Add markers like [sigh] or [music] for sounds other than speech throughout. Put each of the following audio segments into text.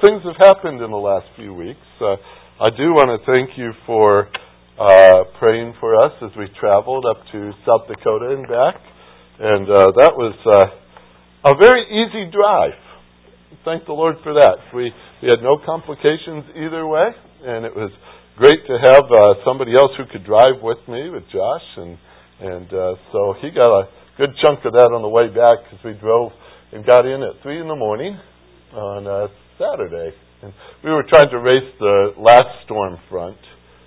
things have happened in the last few weeks. Uh, I do want to thank you for uh, praying for us as we traveled up to South Dakota and back. And uh, that was uh, a very easy drive. Thank the Lord for that. We, we had no complications either way, and it was great to have uh, somebody else who could drive with me, with Josh. And, and uh, so he got a good chunk of that on the way back because we drove and got in at 3 in the morning on uh, Saturday. And we were trying to race the last storm front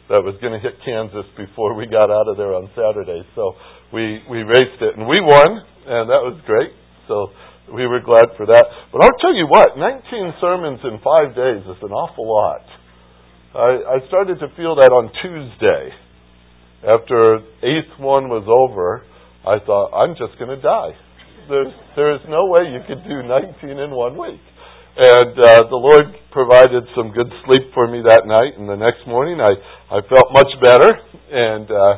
that was going to hit Kansas before we got out of there on Saturday. So we we raced it and we won, and that was great. So we were glad for that. But I'll tell you what, 19 sermons in five days is an awful lot. I, I started to feel that on Tuesday. After eighth one was over, I thought I'm just going to die. There's there is no way you could do 19 in one week. And uh, the Lord provided some good sleep for me that night, and the next morning I, I felt much better. And uh,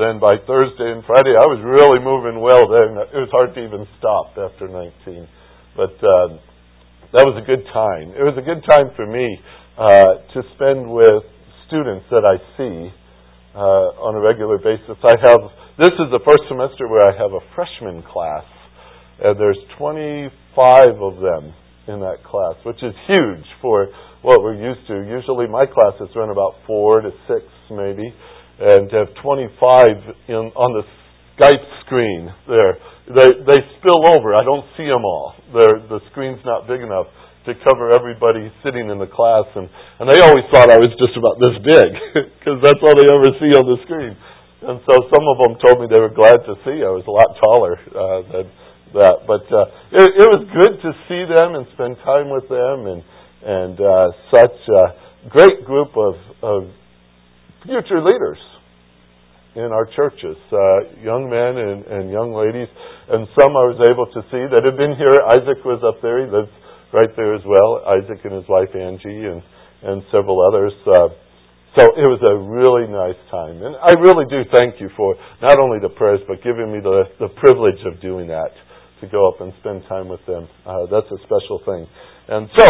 then by Thursday and Friday, I was really moving well. Then it was hard to even stop after 19, but uh, that was a good time. It was a good time for me uh, to spend with students that I see uh, on a regular basis. I have this is the first semester where I have a freshman class, and there's 25 of them in that class, which is huge for what we're used to. Usually my classes run about four to six maybe, and have 25 in, on the Skype screen there, they, they spill over. I don't see them all. They're, the screen's not big enough to cover everybody sitting in the class, and, and they always thought I was just about this big, [laughs] because that's all they ever see on the screen. And so some of them told me they were glad to see I was a lot taller uh, than that. But uh, it, it was good to see them and spend time with them, and and uh, such a great group of, of future leaders in our churches, uh, young men and, and young ladies, and some I was able to see that have been here. Isaac was up there; he lives right there as well. Isaac and his wife Angie, and and several others. Uh, so it was a really nice time. And I really do thank you for not only the prayers, but giving me the, the privilege of doing that to go up and spend time with them. Uh, that's a special thing. And so,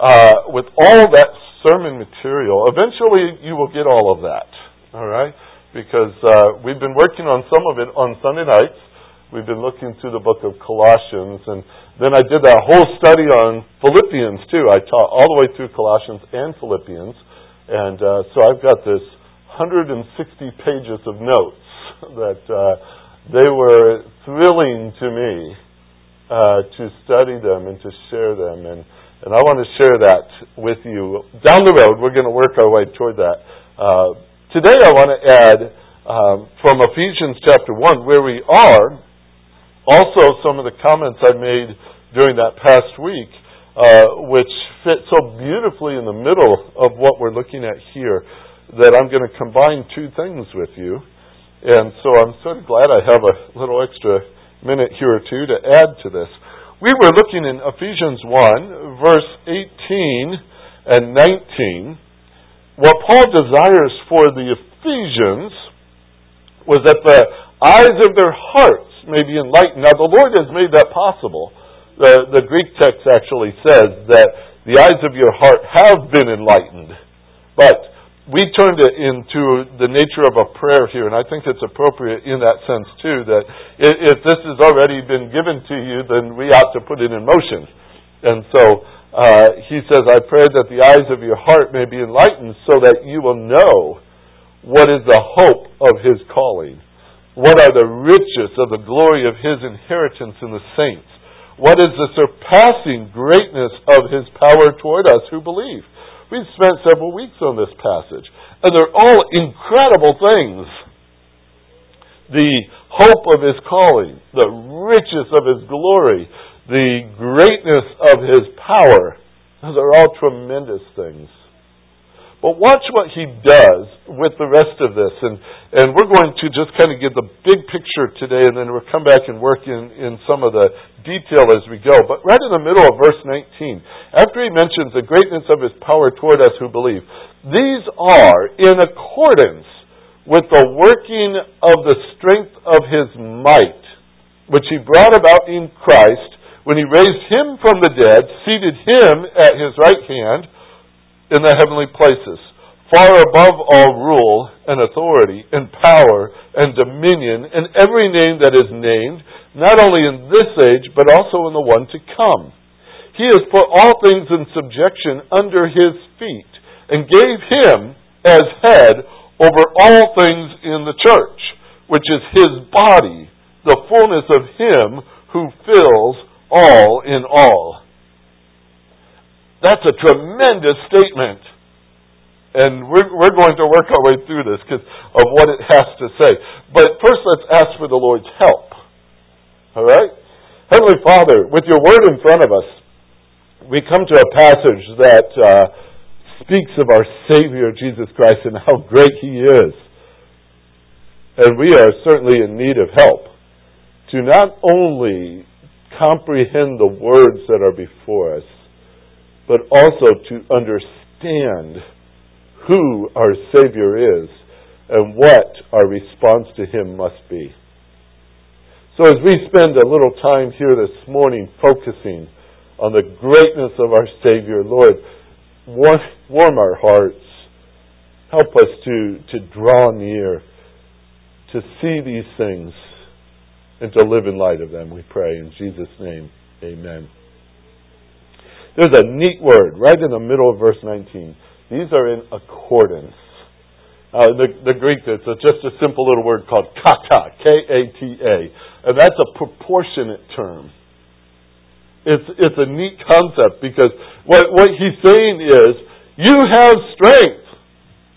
uh, with all that sermon material, eventually you will get all of that. All right? Because uh, we've been working on some of it on Sunday nights. We've been looking through the book of Colossians, and then I did that whole study on Philippians too. I taught all the way through Colossians and Philippians, and uh, so I've got this 160 pages of notes [laughs] that uh, they were thrilling to me uh, to study them and to share them. And, and I want to share that with you. Down the road, we're going to work our way toward that. Uh, today, I want to add um, from Ephesians chapter 1, where we are, also some of the comments I made during that past week, uh, which fit so beautifully in the middle of what we're looking at here, that I'm going to combine two things with you. And so I'm sort of glad I have a little extra minute here or two to add to this. We were looking in Ephesians 1, verse 18 and 19. What Paul desires for the Ephesians was that the eyes of their hearts may be enlightened. Now, the Lord has made that possible. The, the Greek text actually says that the eyes of your heart have been enlightened. But we turned it into the nature of a prayer here, and I think it's appropriate in that sense too. That if this has already been given to you, then we ought to put it in motion. And so uh, he says, "I pray that the eyes of your heart may be enlightened, so that you will know what is the hope of His calling, what are the riches of the glory of His inheritance in the saints, what is the surpassing greatness of His power toward us who believe." We've spent several weeks on this passage, and they're all incredible things. The hope of his calling, the riches of his glory, the greatness of his power. Those are all tremendous things. But watch what he does with the rest of this. And, and we're going to just kind of give the big picture today, and then we'll come back and work in, in some of the detail as we go. But right in the middle of verse 19, after he mentions the greatness of his power toward us who believe, these are in accordance with the working of the strength of his might, which he brought about in Christ when he raised him from the dead, seated him at his right hand in the heavenly places, far above all rule and authority and power and dominion and every name that is named, not only in this age, but also in the one to come. He has put all things in subjection under his feet and gave him as head over all things in the church, which is his body, the fullness of him who fills all in all. That's a tremendous statement. And we're, we're going to work our way through this because of what it has to say. But first, let's ask for the Lord's help. All right? Heavenly Father, with your word in front of us, we come to a passage that uh, speaks of our Savior, Jesus Christ, and how great He is. And we are certainly in need of help to not only comprehend the words that are before us, but also to understand who our Savior is and what our response to Him must be. So as we spend a little time here this morning focusing on the greatness of our Savior, Lord, warm our hearts. Help us to, to draw near, to see these things, and to live in light of them, we pray. In Jesus' name, amen. There's a neat word right in the middle of verse 19. These are in accordance. Uh, the, the Greek, it's a, just a simple little word called kata, K-A-T-A. And that's a proportionate term. It's, it's a neat concept because what, what he's saying is, you have strength.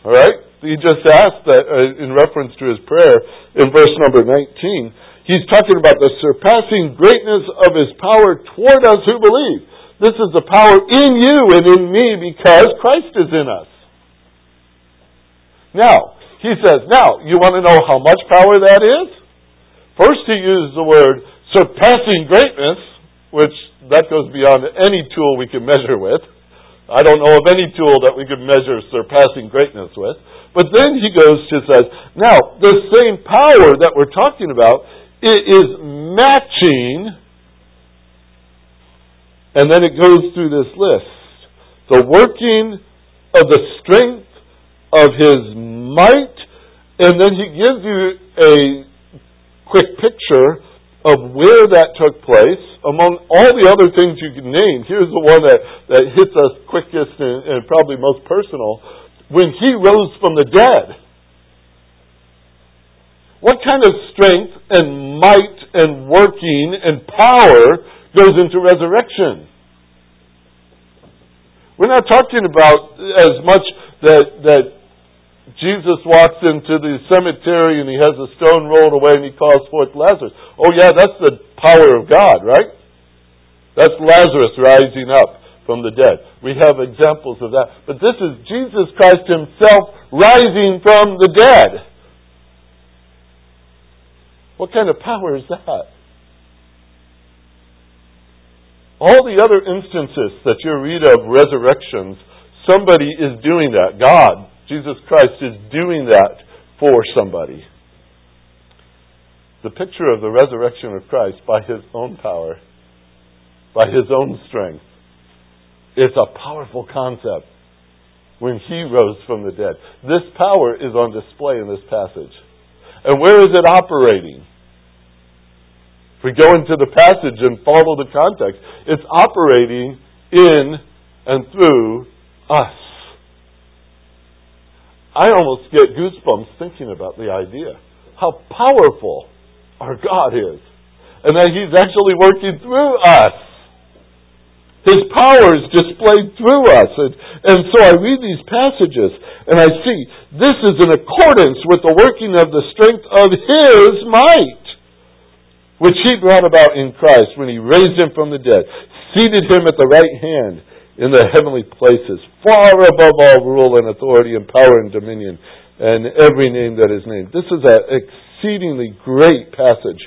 All right? He just asked that uh, in reference to his prayer in verse number 19. He's talking about the surpassing greatness of his power toward us who believe. This is the power in you and in me because Christ is in us. Now, he says, now, you want to know how much power that is? First, he used the word surpassing greatness, which that goes beyond any tool we can measure with. I don't know of any tool that we could measure surpassing greatness with. But then he goes to says, now the same power that we're talking about it is matching, and then it goes through this list. The working of the strength of his might, and then he gives you a quick picture of where that took place, among all the other things you can name, here's the one that, that hits us quickest and, and probably most personal. When he rose from the dead, what kind of strength and might and working and power goes into resurrection? We're not talking about as much that, that Jesus walks into the cemetery and he has a stone rolled away and he calls forth Lazarus. Oh, yeah, that's the power of God, right? That's Lazarus rising up from the dead. We have examples of that. But this is Jesus Christ himself rising from the dead. What kind of power is that? All the other instances that you read of resurrections, somebody is doing that. God Jesus Christ is doing that for somebody. The picture of the resurrection of Christ by his own power, by his own strength, it's a powerful concept when he rose from the dead. This power is on display in this passage. And where is it operating? If we go into the passage and follow the context, it's operating in and through us. I almost get goosebumps thinking about the idea. How powerful our God is. And that He's actually working through us. His power is displayed through us. And, and so I read these passages and I see this is in accordance with the working of the strength of His might, which He brought about in Christ when He raised Him from the dead, seated Him at the right hand in the heavenly places, far above all rule and authority and power and dominion and every name that is named. This is an exceedingly great passage.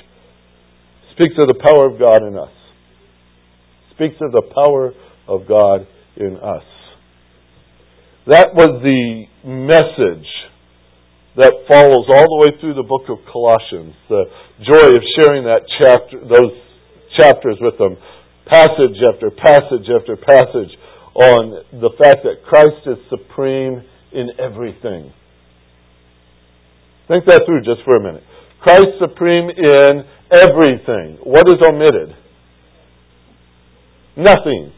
Speaks of the power of God in us. Speaks of the power of God in us. That was the message that follows all the way through the book of Colossians. The joy of sharing that chapter, those chapters with them passage after passage after passage on the fact that Christ is supreme in everything. Think that through just for a minute. Christ supreme in everything. What is omitted? Nothing.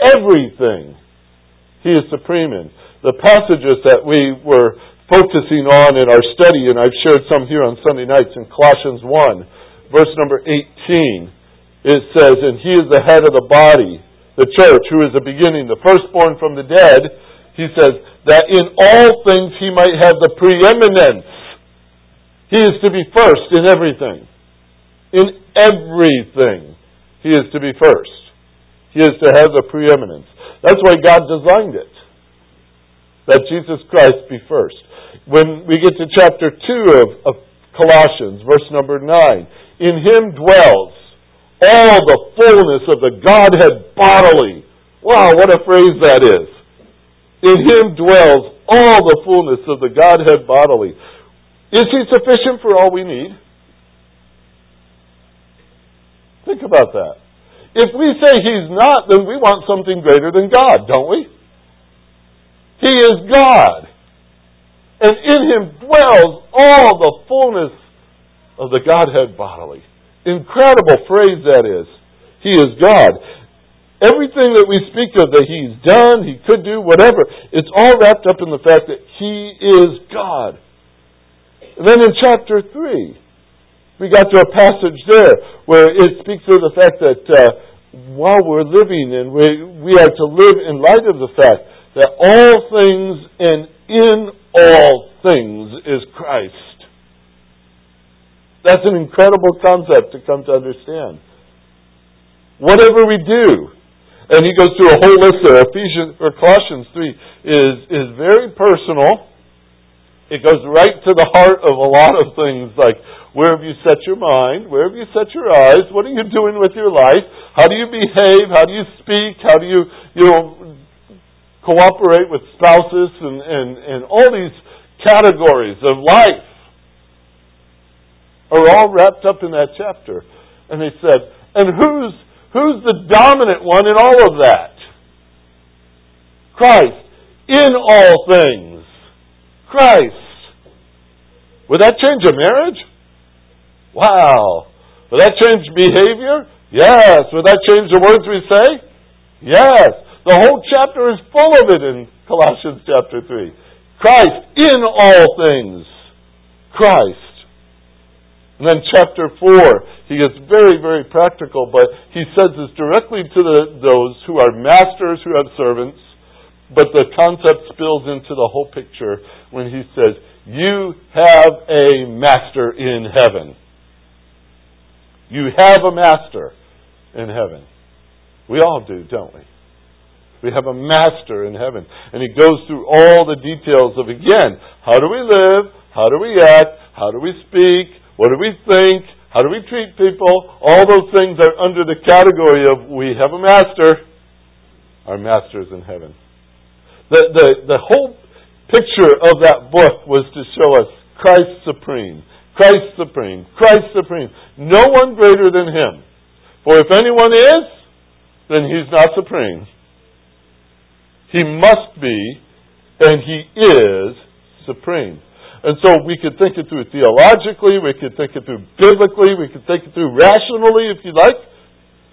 Everything. He is supreme in. The passages that we were focusing on in our study, and I've shared some here on Sunday nights in Colossians 1, verse number 18, it says, And he is the head of the body, the church, who is the beginning, the firstborn from the dead. He says, that in all things he might have the preeminence. He is to be first in everything. In everything, he is to be first. He is to have the preeminence. That's why God designed it. That Jesus Christ be first. When we get to chapter 2 of, of Colossians, verse number 9, in him dwells all the fullness of the Godhead bodily. Wow, what a phrase that is. In him dwells all the fullness of the Godhead bodily. Is he sufficient for all we need? Think about that. If we say he's not, then we want something greater than God, don't we? He is God. And in him dwells all the fullness of the Godhead bodily. Incredible phrase that is. He is God. Everything that we speak of that He's done, He could do, whatever, it's all wrapped up in the fact that He is God. And then in chapter 3, we got to a passage there where it speaks of the fact that uh, while we're living and we, we are to live in light of the fact that all things and in all things is Christ. That's an incredible concept to come to understand. Whatever we do, and he goes through a whole list there. Ephesians or Colossians three is is very personal. It goes right to the heart of a lot of things like where have you set your mind? Where have you set your eyes? What are you doing with your life? How do you behave? How do you speak? How do you you know cooperate with spouses and, and, and all these categories of life are all wrapped up in that chapter. And they said, and who's, who's the dominant one in all of that? Christ. In all things. Christ. Would that change a marriage? Wow. Would that change behavior? Yes. Would that change the words we say? Yes. The whole chapter is full of it in Colossians chapter 3. Christ in all things. Christ. And then chapter 4, he gets very, very practical, but he says this directly to the, those who are masters who have servants, but the concept spills into the whole picture when he says, You have a master in heaven. You have a master in heaven. We all do, don't we? We have a master in heaven. And he goes through all the details of, again, how do we live? How do we act? How do we speak? What do we think? How do we treat people? All those things are under the category of we have a master. Our master is in heaven. The, the, the whole picture of that book was to show us Christ supreme. Christ supreme. Christ supreme. No one greater than him. For if anyone is, then he's not supreme. He must be, and he is supreme. And so we could think it through theologically, we could think it through biblically, we could think it through rationally, if you like.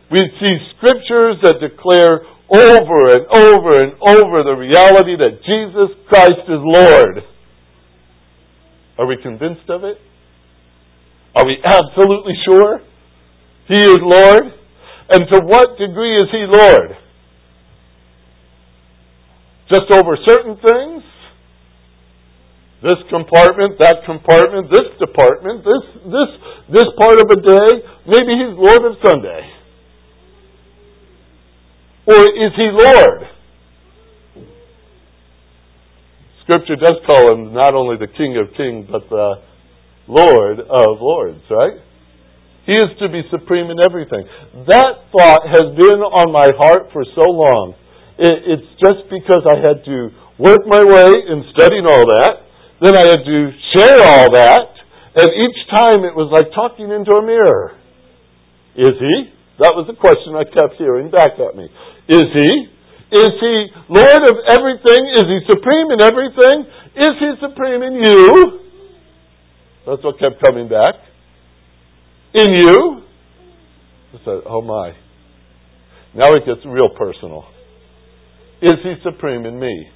We see scriptures that declare over and over and over the reality that Jesus Christ is Lord. Are we convinced of it? Are we absolutely sure He is Lord? And to what degree is He Lord? Just over certain things? this compartment, that compartment, this department, this this this part of a day. Maybe he's Lord of Sunday. Or is he Lord? Scripture does call him not only the King of Kings, but the Lord of Lords, right? He is to be supreme in everything. That thought has been on my heart for so long. It's just because I had to work my way in studying all that then I had to share all that. And each time it was like talking into a mirror. Is he? That was the question I kept hearing back at me. Is he? Is he Lord of everything? Is he supreme in everything? Is he supreme in you? That's what kept coming back. In you? I said, oh my. Now it gets real personal. Is he supreme in me?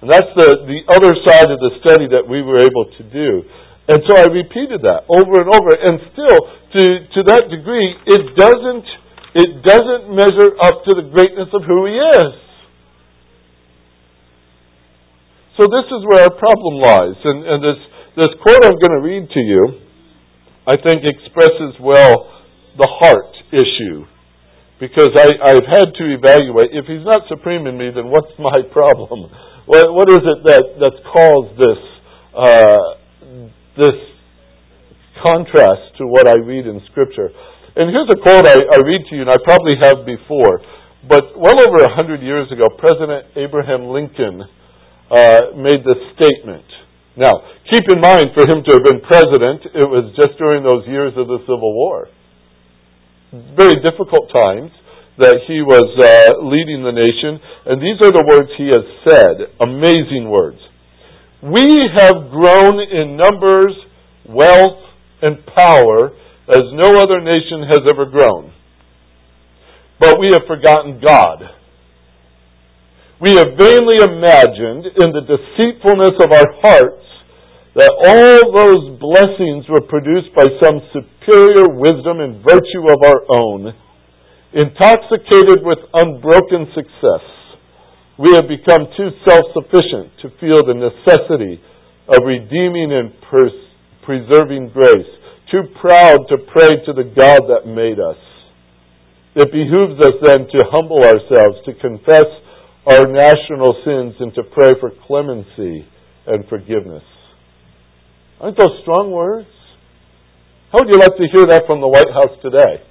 And that's the, the other side of the study that we were able to do. And so I repeated that over and over. And still, to, to that degree, it doesn't, it doesn't measure up to the greatness of who He is. So this is where our problem lies. And, and this, this quote I'm going to read to you, I think expresses well the heart issue. Because I, I've had to evaluate, if He's not supreme in me, then what's [laughs] my problem? What, what is it that, that's caused this uh, this contrast to what I read in Scripture. And here's a quote I, I read to you, and I probably have before. But well over a hundred years ago, President Abraham Lincoln uh, made this statement. Now, keep in mind, for him to have been president, it was just during those years of the Civil War. Very difficult times that he was uh, leading the nation. And these are the words he has said. Amazing words. We have grown in numbers, wealth, and power as no other nation has ever grown. But we have forgotten God. We have vainly imagined in the deceitfulness of our hearts that all those blessings were produced by some superior wisdom and virtue of our own, intoxicated with unbroken success we have become too self sufficient to feel the necessity of redeeming and pers- preserving grace, too proud to pray to the God that made us. It behooves us then to humble ourselves, to confess our national sins, and to pray for clemency and forgiveness. Aren't those strong words? How would you like to hear that from the White House today?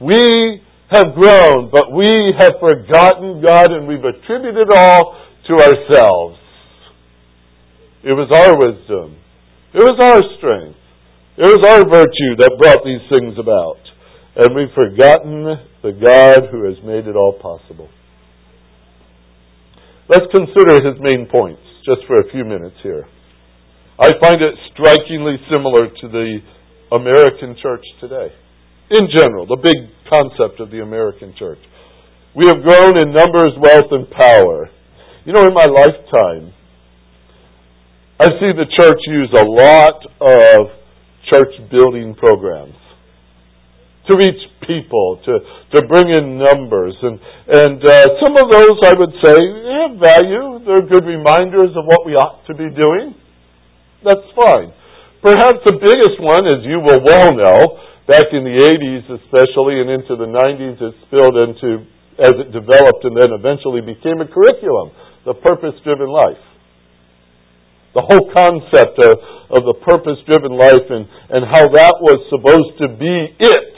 We have grown, but we have forgotten God and we've attributed it all to ourselves. It was our wisdom. It was our strength. It was our virtue that brought these things about. And we've forgotten the God who has made it all possible. Let's consider his main points just for a few minutes here. I find it strikingly similar to the American church today in general, the big concept of the American church. We have grown in numbers, wealth, and power. You know, in my lifetime, I see the church use a lot of church building programs to reach people, to, to bring in numbers. And, and uh, some of those, I would say, have value. They're good reminders of what we ought to be doing. That's fine. Perhaps the biggest one, as you will well know, back in the 80s especially and into the 90s it spilled into as it developed and then eventually became a curriculum the purpose driven life. The whole concept of, of the purpose driven life and, and how that was supposed to be it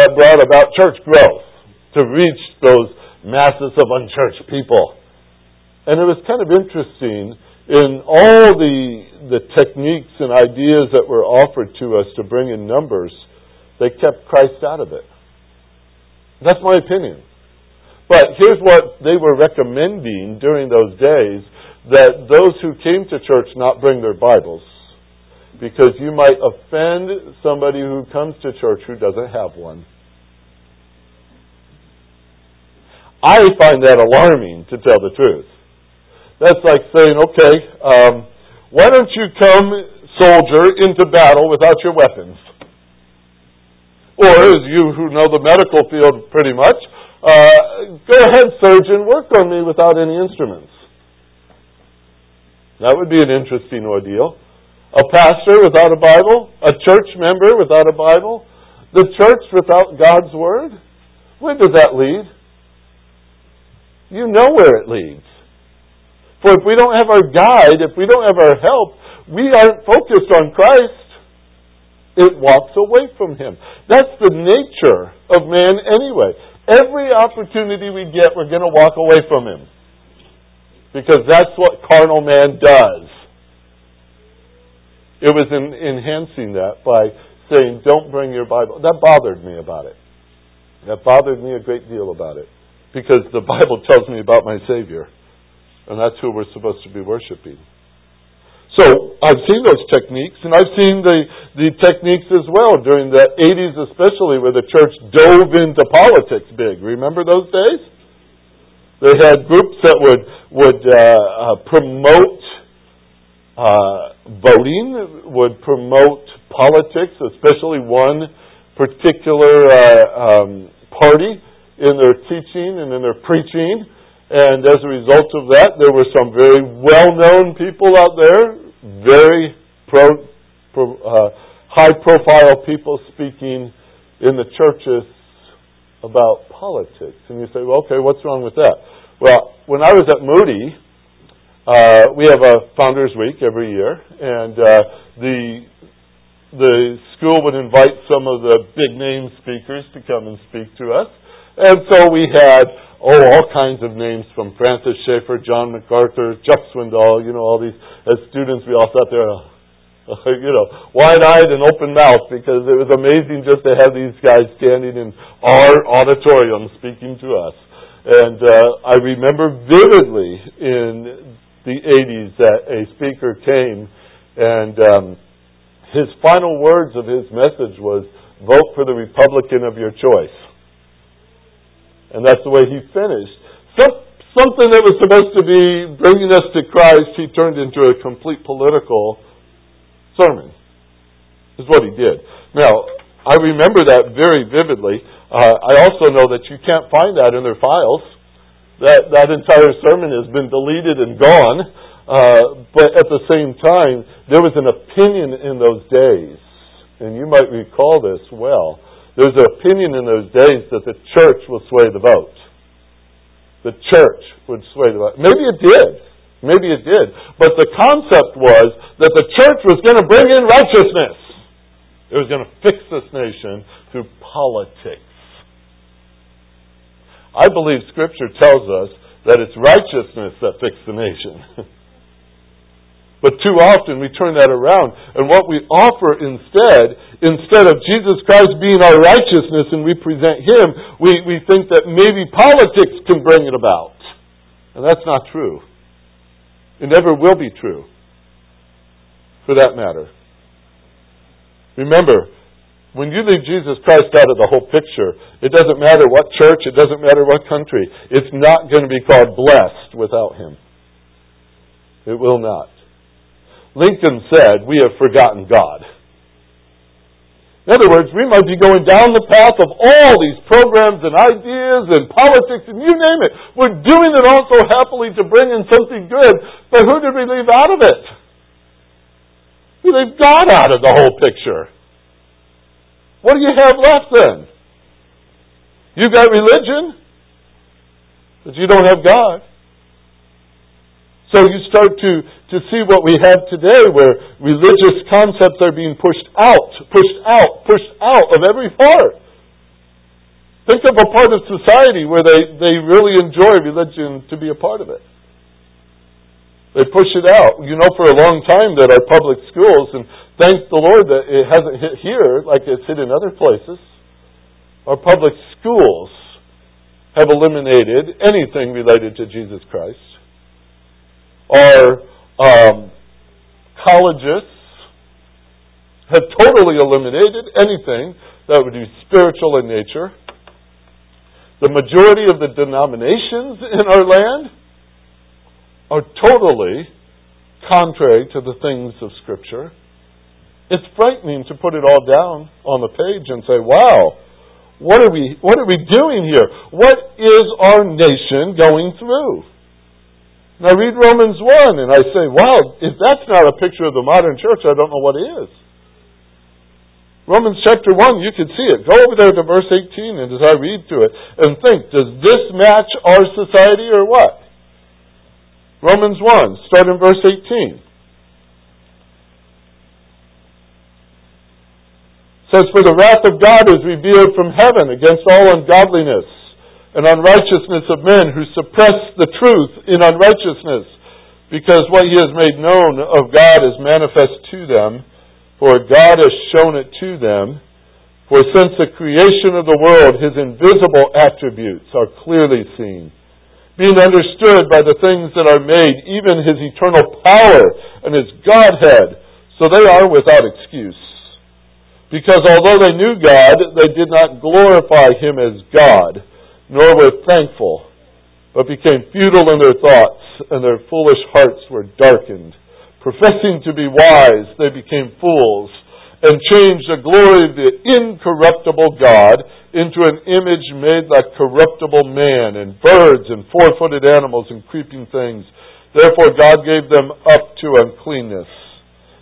that brought about church growth to reach those masses of unchurched people. And it was kind of interesting in all the the techniques and ideas that were offered to us to bring in numbers they kept Christ out of it. That's my opinion. But here's what they were recommending during those days that those who came to church not bring their Bibles because you might offend somebody who comes to church who doesn't have one. I find that alarming, to tell the truth. That's like saying, okay, um, why don't you come, soldier, into battle without your weapons? Or, as you who know the medical field pretty much, uh, go ahead, surgeon, work on me without any instruments. That would be an interesting ordeal. A pastor without a Bible? A church member without a Bible? The church without God's Word? Where does that lead? You know where it leads. For if we don't have our guide, if we don't have our help, we aren't focused on Christ it walks away from him. That's the nature of man anyway. Every opportunity we get, we're going to walk away from him. Because that's what carnal man does. It was in, enhancing that by saying, don't bring your Bible. That bothered me about it. That bothered me a great deal about it. Because the Bible tells me about my Savior. And that's who we're supposed to be worshiping. So I've seen those techniques, and I've seen the, the techniques as well during the 80s, especially where the church dove into politics big. Remember those days? They had groups that would would uh, uh, promote uh, voting, would promote politics, especially one particular uh, um, party in their teaching and in their preaching. And as a result of that, there were some very well-known people out there, very pro, pro, uh, high-profile people speaking in the churches about politics. And you say, well, okay, what's wrong with that? Well, when I was at Moody, uh, we have a Founders Week every year, and uh, the the school would invite some of the big name speakers to come and speak to us. And so we had, oh, all kinds of names from Francis Schaeffer, John MacArthur, Chuck Swindoll, you know, all these. As students, we all sat there, [laughs] you know, wide-eyed and open-mouthed because it was amazing just to have these guys standing in our auditorium speaking to us. And uh, I remember vividly in the 80s that a speaker came and um, his final words of his message was, vote for the Republican of your choice. And that's the way he finished. Some, something that was supposed to be bringing us to Christ, he turned into a complete political sermon, is what he did. Now, I remember that very vividly. Uh, I also know that you can't find that in their files. That, that entire sermon has been deleted and gone. Uh, but at the same time, there was an opinion in those days, and you might recall this well. There was an opinion in those days that the church will sway the vote. The church would sway the vote. Maybe it did. Maybe it did. But the concept was that the church was going to bring in righteousness. It was going to fix this nation through politics. I believe Scripture tells us that it's righteousness that fixed the nation. [laughs] But too often we turn that around. And what we offer instead, instead of Jesus Christ being our righteousness and we present Him, we, we think that maybe politics can bring it about. And that's not true. It never will be true, for that matter. Remember, when you leave Jesus Christ out of the whole picture, it doesn't matter what church, it doesn't matter what country. It's not going to be called blessed without Him. It will not. Lincoln said, We have forgotten God. In other words, we might be going down the path of all these programs and ideas and politics and you name it. We're doing it all so happily to bring in something good, but who did we leave out of it? We leave God out of the whole picture. What do you have left then? You've got religion, but you don't have God. So you start to, to see what we have today where religious concepts are being pushed out, pushed out, pushed out of every part. Think of a part of society where they, they really enjoy religion to be a part of it. They push it out. You know, for a long time that our public schools, and thank the Lord that it hasn't hit here like it's hit in other places, our public schools have eliminated anything related to Jesus Christ our um, colleges have totally eliminated anything that would be spiritual in nature. The majority of the denominations in our land are totally contrary to the things of Scripture. It's frightening to put it all down on the page and say, wow, what are we, what are we doing here? What is our nation going through? And I read Romans 1 and I say, wow, if that's not a picture of the modern church, I don't know what is. Romans chapter 1, you can see it. Go over there to verse 18 and as I read through it and think, does this match our society or what? Romans 1, start in verse 18. says, For the wrath of God is revealed from heaven against all ungodliness and unrighteousness of men who suppress the truth in unrighteousness, because what he has made known of God is manifest to them, for God has shown it to them. For since the creation of the world, his invisible attributes are clearly seen, being understood by the things that are made, even his eternal power and his Godhead, so they are without excuse. Because although they knew God, they did not glorify him as God, nor were thankful, but became futile in their thoughts, and their foolish hearts were darkened. Professing to be wise, they became fools and changed the glory of the incorruptible God into an image made like corruptible man and birds and four-footed animals and creeping things. Therefore God gave them up to uncleanness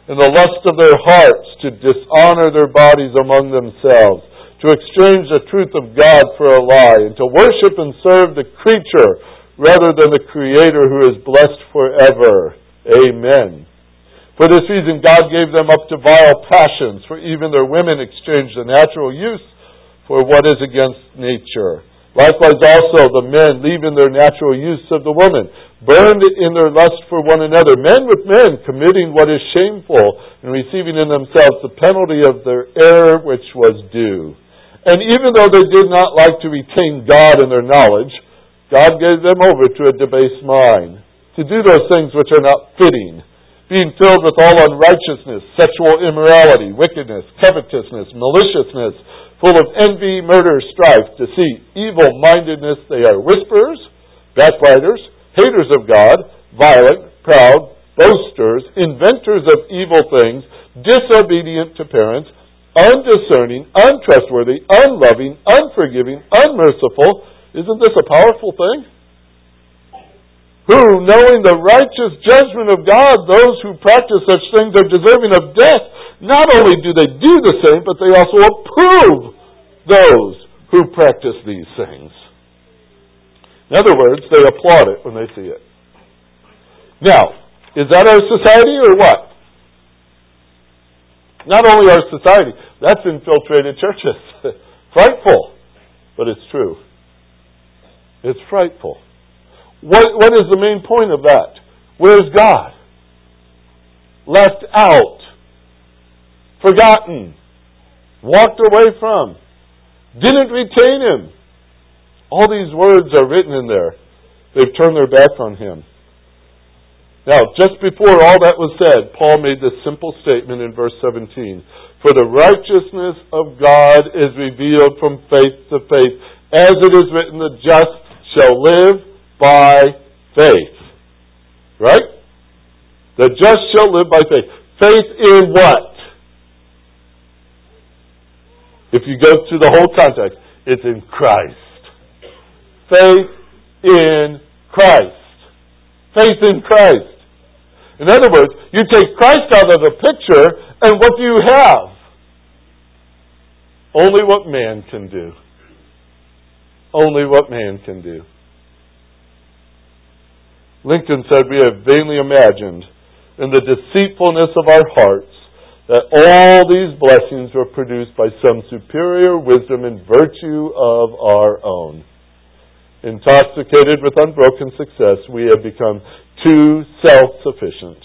and the lust of their hearts to dishonor their bodies among themselves, to exchange the truth of God for a lie, and to worship and serve the creature rather than the Creator who is blessed forever. Amen. For this reason, God gave them up to vile passions, for even their women exchanged the natural use for what is against nature. Likewise also the men, leaving their natural use of the woman, burned in their lust for one another, men with men, committing what is shameful, and receiving in themselves the penalty of their error which was due. And even though they did not like to retain God in their knowledge, God gave them over to a debased mind, to do those things which are not fitting being filled with all unrighteousness, sexual immorality, wickedness, covetousness, maliciousness, full of envy, murder, strife, deceit, evil mindedness. They are whisperers, backbiters, haters of God, violent, proud, boasters, inventors of evil things, disobedient to parents, undiscerning, untrustworthy, unloving, unforgiving, unmerciful. Isn't this a powerful thing? who, knowing the righteous judgment of God, those who practice such things are deserving of death, not only do they do the same, but they also approve those who practice these things. In other words, they applaud it when they see it. Now, is that our society or what? Not only our society, that's infiltrated churches. [laughs] frightful, but it's true. It's frightful. What, what is the main point of that? Where's God? Left out. Forgotten. Walked away from. Didn't retain him. All these words are written in there. They've turned their back on him. Now, just before all that was said, Paul made this simple statement in verse 17. For the righteousness of God is revealed from faith to faith. As it is written, the just shall live by faith. Right? The just shall live by faith. Faith in what? If you go through the whole context, it's in Christ. Faith in Christ. Faith in Christ. In other words, you take Christ out of the picture, and what do you have? Only what man can do. Only what man can do. Lincoln said, We have vainly imagined in the deceitfulness of our hearts that all these blessings were produced by some superior wisdom and virtue of our own. Intoxicated with unbroken success, we have become too self sufficient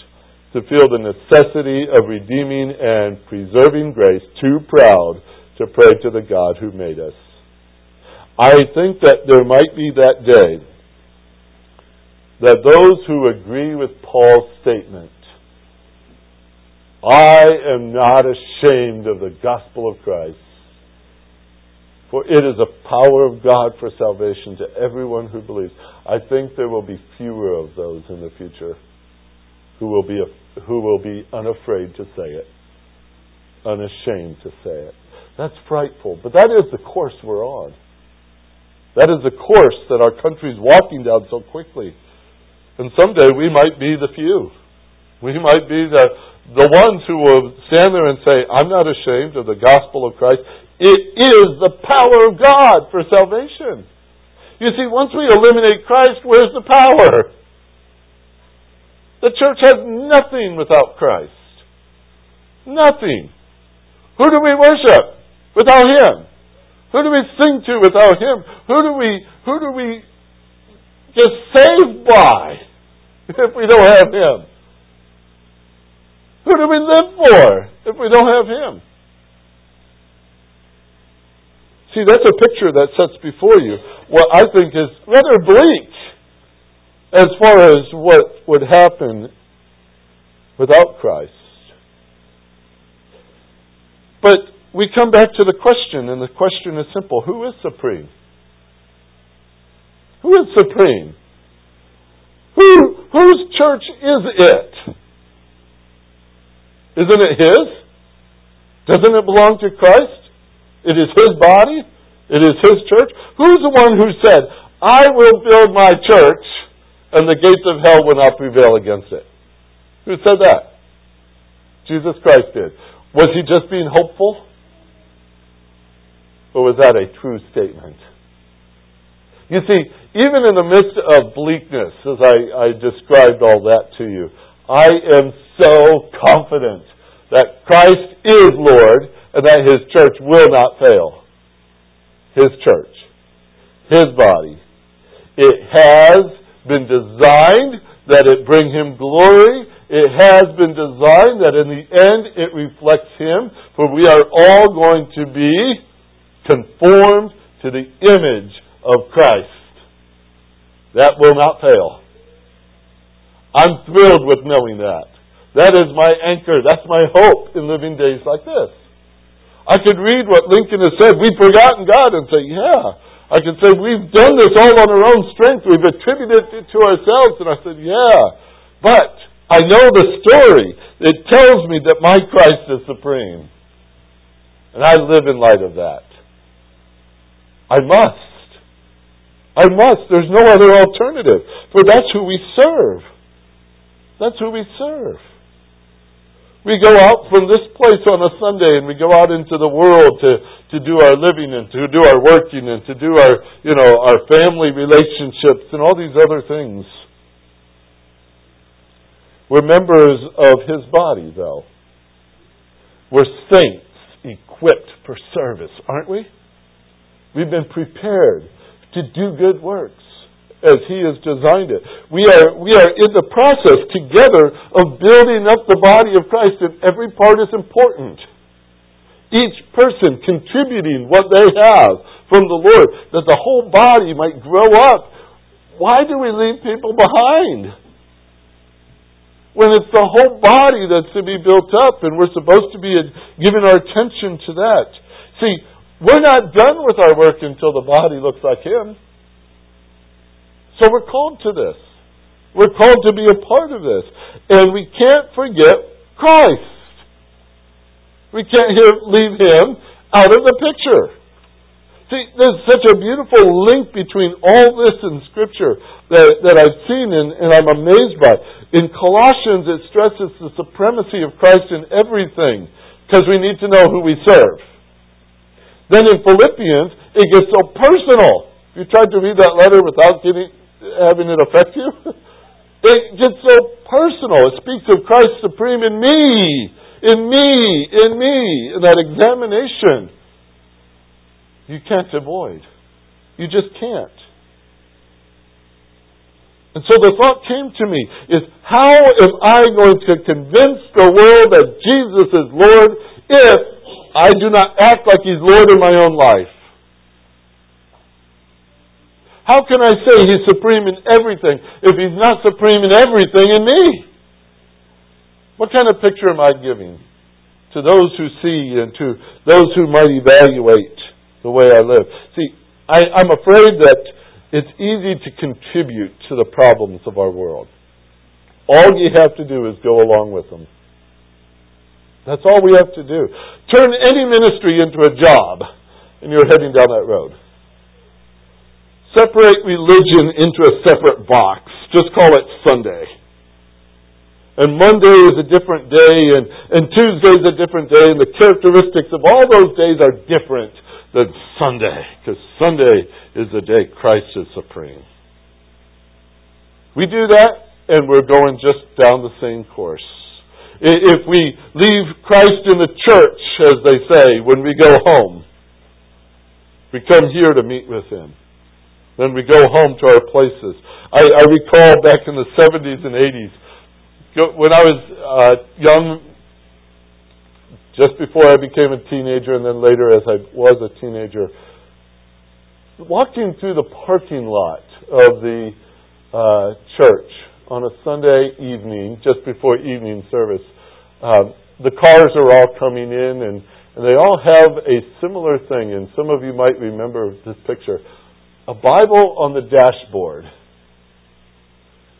to feel the necessity of redeeming and preserving grace, too proud to pray to the God who made us. I think that there might be that day that those who agree with Paul's statement, I am not ashamed of the gospel of Christ, for it is a power of God for salvation to everyone who believes. I think there will be fewer of those in the future who will be, who will be unafraid to say it, unashamed to say it. That's frightful, but that is the course we're on. That is the course that our country is walking down so quickly. And someday we might be the few. We might be the, the ones who will stand there and say, I'm not ashamed of the gospel of Christ. It is the power of God for salvation. You see, once we eliminate Christ, where's the power? The church has nothing without Christ. Nothing. Who do we worship without Him? Who do we sing to without Him? Who do we, who do we just saved by [laughs] if we don't have Him? Who do we live for if we don't have Him? See, that's a picture that sets before you what I think is rather bleak as far as what would happen without Christ. But we come back to the question, and the question is simple Who is supreme? Who is supreme? Who, whose church is it? Isn't it His? Doesn't it belong to Christ? It is His body. It is His church. Who's the one who said, I will build my church and the gates of hell will not prevail against it? Who said that? Jesus Christ did. Was he just being hopeful? Or was that a true statement? You see, even in the midst of bleakness, as I, I described all that to you, I am so confident that Christ is Lord and that His church will not fail. His church. His body. It has been designed that it bring Him glory. It has been designed that in the end it reflects Him, for we are all going to be conformed to the image of Christ. That will not fail. I'm thrilled with knowing that. That is my anchor. That's my hope in living days like this. I could read what Lincoln has said. We've forgotten God and say, yeah. I could say, we've done this all on our own strength. We've attributed it to ourselves. And I said, yeah. But I know the story. It tells me that my Christ is supreme. And I live in light of that. I must. I must. There's no other alternative. For that's who we serve. That's who we serve. We go out from this place on a Sunday and we go out into the world to, to do our living and to do our working and to do our, you know, our family relationships and all these other things. We're members of His body, though. We're saints equipped for service, aren't we? We've been prepared to do good works as He has designed it. We are, we are in the process together of building up the body of Christ, and every part is important. Each person contributing what they have from the Lord, that the whole body might grow up. Why do we leave people behind? When it's the whole body that's to be built up, and we're supposed to be giving our attention to that. See, we're not done with our work until the body looks like Him. So we're called to this. We're called to be a part of this. And we can't forget Christ. We can't leave Him out of the picture. See, there's such a beautiful link between all this in Scripture that, that I've seen and, and I'm amazed by. In Colossians, it stresses the supremacy of Christ in everything because we need to know who we serve. Then in Philippians, it gets so personal. If You tried to read that letter without getting, having it affect you? [laughs] It gets so personal. It speaks of Christ supreme in me, in me, in me, in that examination. You can't avoid. You just can't. And so the thought came to me is how am I going to convince the world that Jesus is Lord if I do not act like He's Lord in my own life? How can I say He's supreme in everything if He's not supreme in everything in me? What kind of picture am I giving to those who see and to those who might evaluate the way I live? See, I, I'm afraid that it's easy to contribute to the problems of our world. All you have to do is go along with them. That's all we have to do. Turn any ministry into a job, and you're heading down that road. Separate religion into a separate box. Just call it Sunday. And Monday is a different day, and, and Tuesday is a different day, and the characteristics of all those days are different than Sunday, because Sunday is the day Christ is supreme. We do that, and we're going just down the same course. If we leave Christ in the church, as they say, when we go home, we come here to meet with Him. Then we go home to our places. I, I recall back in the 70s and 80s, when I was uh, young just before I became a teenager and then later as I was a teenager, walking through the parking lot of the uh, church on a Sunday evening, just before evening service. Um, the cars are all coming in, and, and they all have a similar thing, and some of you might remember this picture a Bible on the dashboard.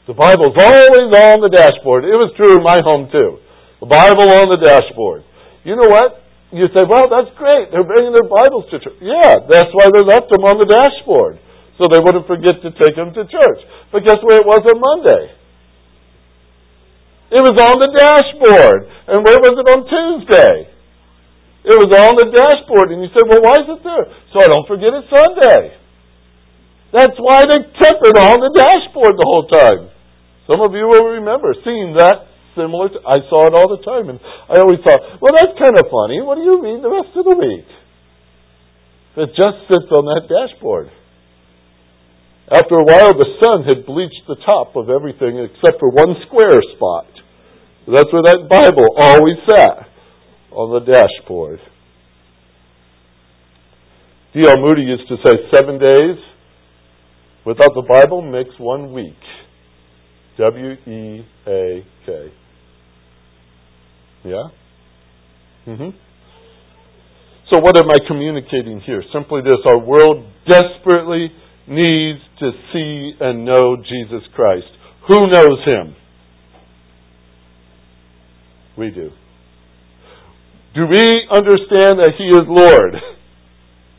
The Bible's always on the dashboard. It was true in my home, too. The Bible on the dashboard. You know what? You say, well, that's great. They're bringing their Bibles to church. Yeah, that's why they left them on the dashboard. So they wouldn't forget to take them to church. But guess where it was on Monday? It was on the dashboard. And where was it on Tuesday? It was on the dashboard. And you said, well, why is it there? So I don't forget it Sunday. That's why they kept it on the dashboard the whole time. Some of you will remember seeing that similar. To, I saw it all the time. And I always thought, well, that's kind of funny. What do you read the rest of the week? It just sits on that dashboard. After a while, the sun had bleached the top of everything except for one square spot. That's where that Bible always sat, on the dashboard. D.L. Moody used to say seven days without the Bible makes one week. W E A K. Yeah? Mm-hmm. So, what am I communicating here? Simply this our world desperately needs to see and know Jesus Christ. Who knows him? We do. Do we understand that He is Lord? [laughs]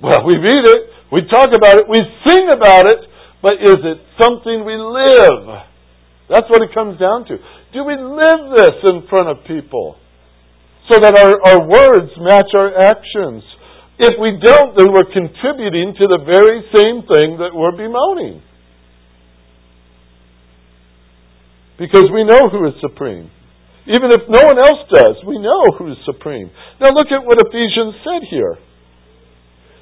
Well, we read it, we talk about it, we sing about it, but is it something we live? That's what it comes down to. Do we live this in front of people? So that our, our words match our actions. If we don't, then we're contributing to the very same thing that we're bemoaning. Because we know who is supreme. Even if no one else does, we know who's supreme. Now look at what Ephesians said here.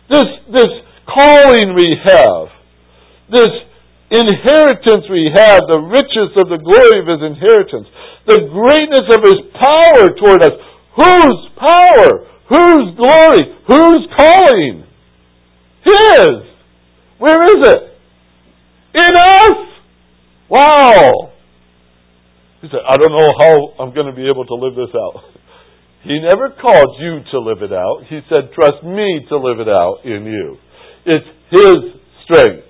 This, this calling we have, this inheritance we have, the riches of the glory of his inheritance, the greatness of his power toward us. Whose power? Whose glory? Whose calling? His. Where is it? In us. Wow. He said, I don't know how I'm going to be able to live this out. He never called you to live it out. He said, trust me to live it out in you. It's His strength.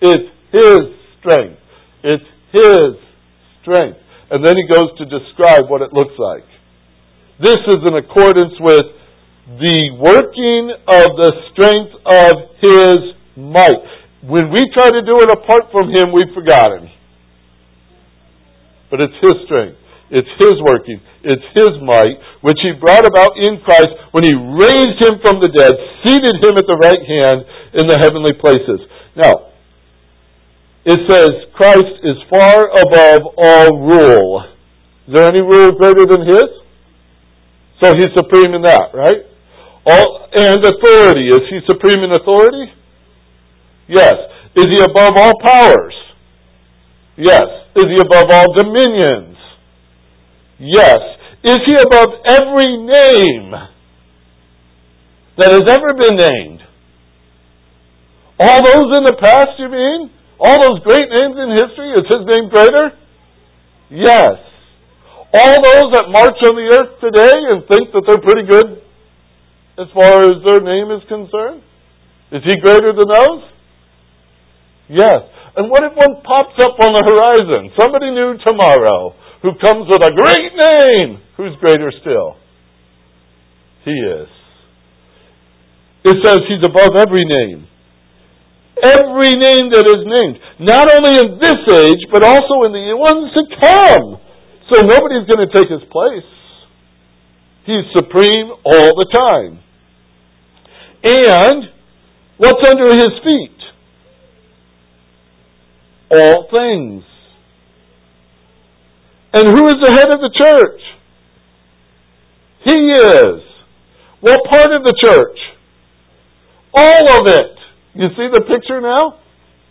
It's His strength. It's His strength. And then he goes to describe what it looks like. This is in accordance with the working of the strength of His might. When we try to do it apart from Him, we've forgotten. But it's His strength. It's His working. It's His might, which He brought about in Christ when He raised Him from the dead, seated Him at the right hand in the heavenly places. Now, it says Christ is far above all rule. Is there any rule greater than His? So He's supreme in that, right? All, and authority. Is He supreme in authority? Yes. Is He above all powers? Yes. Is he above all dominions? Yes. Is he above every name that has ever been named? All those in the past, you mean? All those great names in history, is his name greater? Yes. All those that march on the earth today and think that they're pretty good as far as their name is concerned? Is he greater than those? Yes. And what if one pops up on the horizon? Somebody new tomorrow who comes with a great name. Who's greater still? He is. It says he's above every name. Every name that is named. Not only in this age, but also in the ones to come. So nobody's going to take his place. He's supreme all the time. And what's under his feet? all things. And who is the head of the church? He is. What part of the church? All of it. You see the picture now?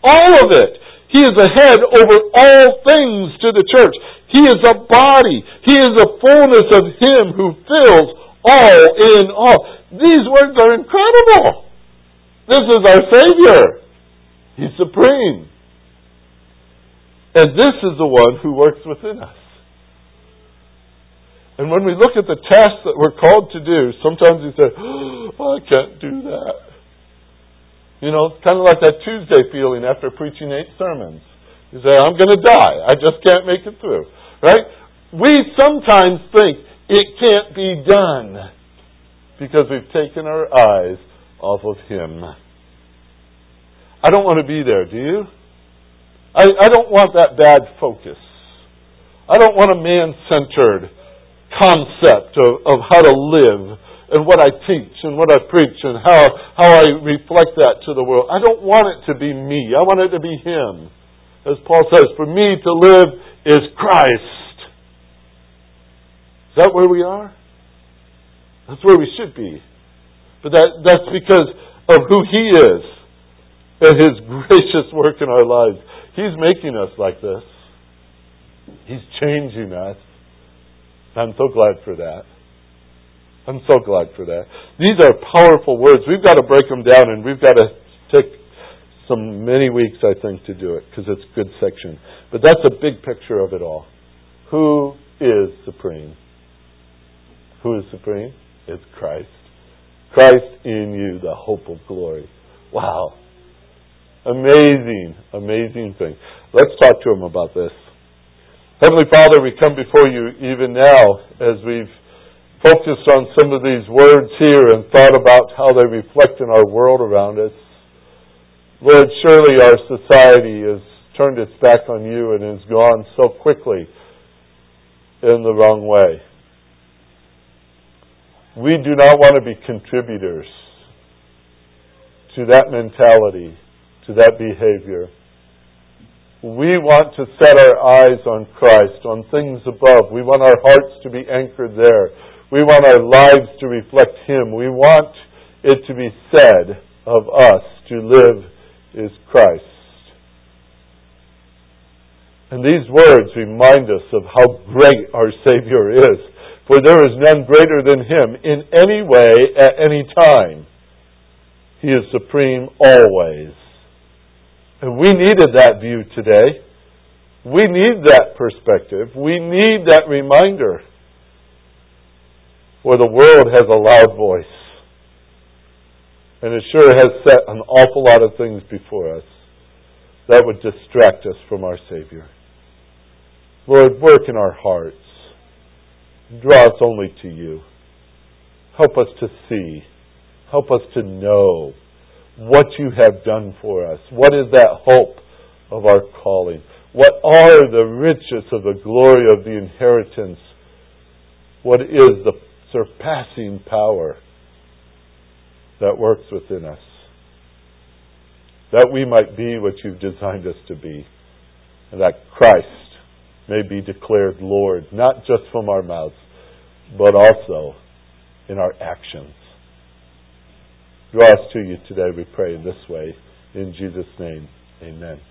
All of it. He is the head over all things to the church. He is a body. He is the fullness of Him who fills all in all. These words are incredible. This is our Savior. He's supreme. And this is the one who works within us. And when we look at the tasks that we're called to do, sometimes we say, [gasps] oh, I can't do that. You know, it's kind of like that Tuesday feeling after preaching eight sermons. You say, I'm going to die. I just can't make it through. Right? We sometimes think it can't be done because we've taken our eyes off of Him. I don't want to be there, do you? I, I don't want that bad focus. I don't want a man centered concept of, of how to live and what I teach and what I preach and how, how I reflect that to the world. I don't want it to be me. I want it to be Him. As Paul says, for me to live is Christ. Is that where we are? That's where we should be. But that, that's because of who He is and His [laughs] gracious work in our lives. He's making us like this. He's changing us. I'm so glad for that. I'm so glad for that. These are powerful words. We've got to break them down and we've got to take some many weeks, I think, to do it because it's a good section. But that's a big picture of it all. Who is supreme? Who is supreme? It's Christ. Christ in you, the hope of glory. Wow. Amazing, amazing thing. Let's talk to him about this. Heavenly Father, we come before you even now as we've focused on some of these words here and thought about how they reflect in our world around us. Lord, surely our society has turned its back on you and has gone so quickly in the wrong way. We do not want to be contributors to that mentality to that behavior. We want to set our eyes on Christ, on things above. We want our hearts to be anchored there. We want our lives to reflect Him. We want it to be said of us to live is Christ. And these words remind us of how great our Savior is. For there is none greater than Him in any way at any time. He is supreme always. And we needed that view today. We need that perspective. We need that reminder. For the world has a loud voice. And it sure has set an awful lot of things before us that would distract us from our Savior. Lord, work in our hearts. Draw us only to you. Help us to see. Help us to know what you have done for us. What is that hope of our calling? What are the riches of the glory of the inheritance? What is the surpassing power that works within us? That we might be what you've designed us to be, and that Christ may be declared Lord, not just from our mouths, but also in our actions. Draw us to you today, we pray, in this way. In Jesus' name, amen.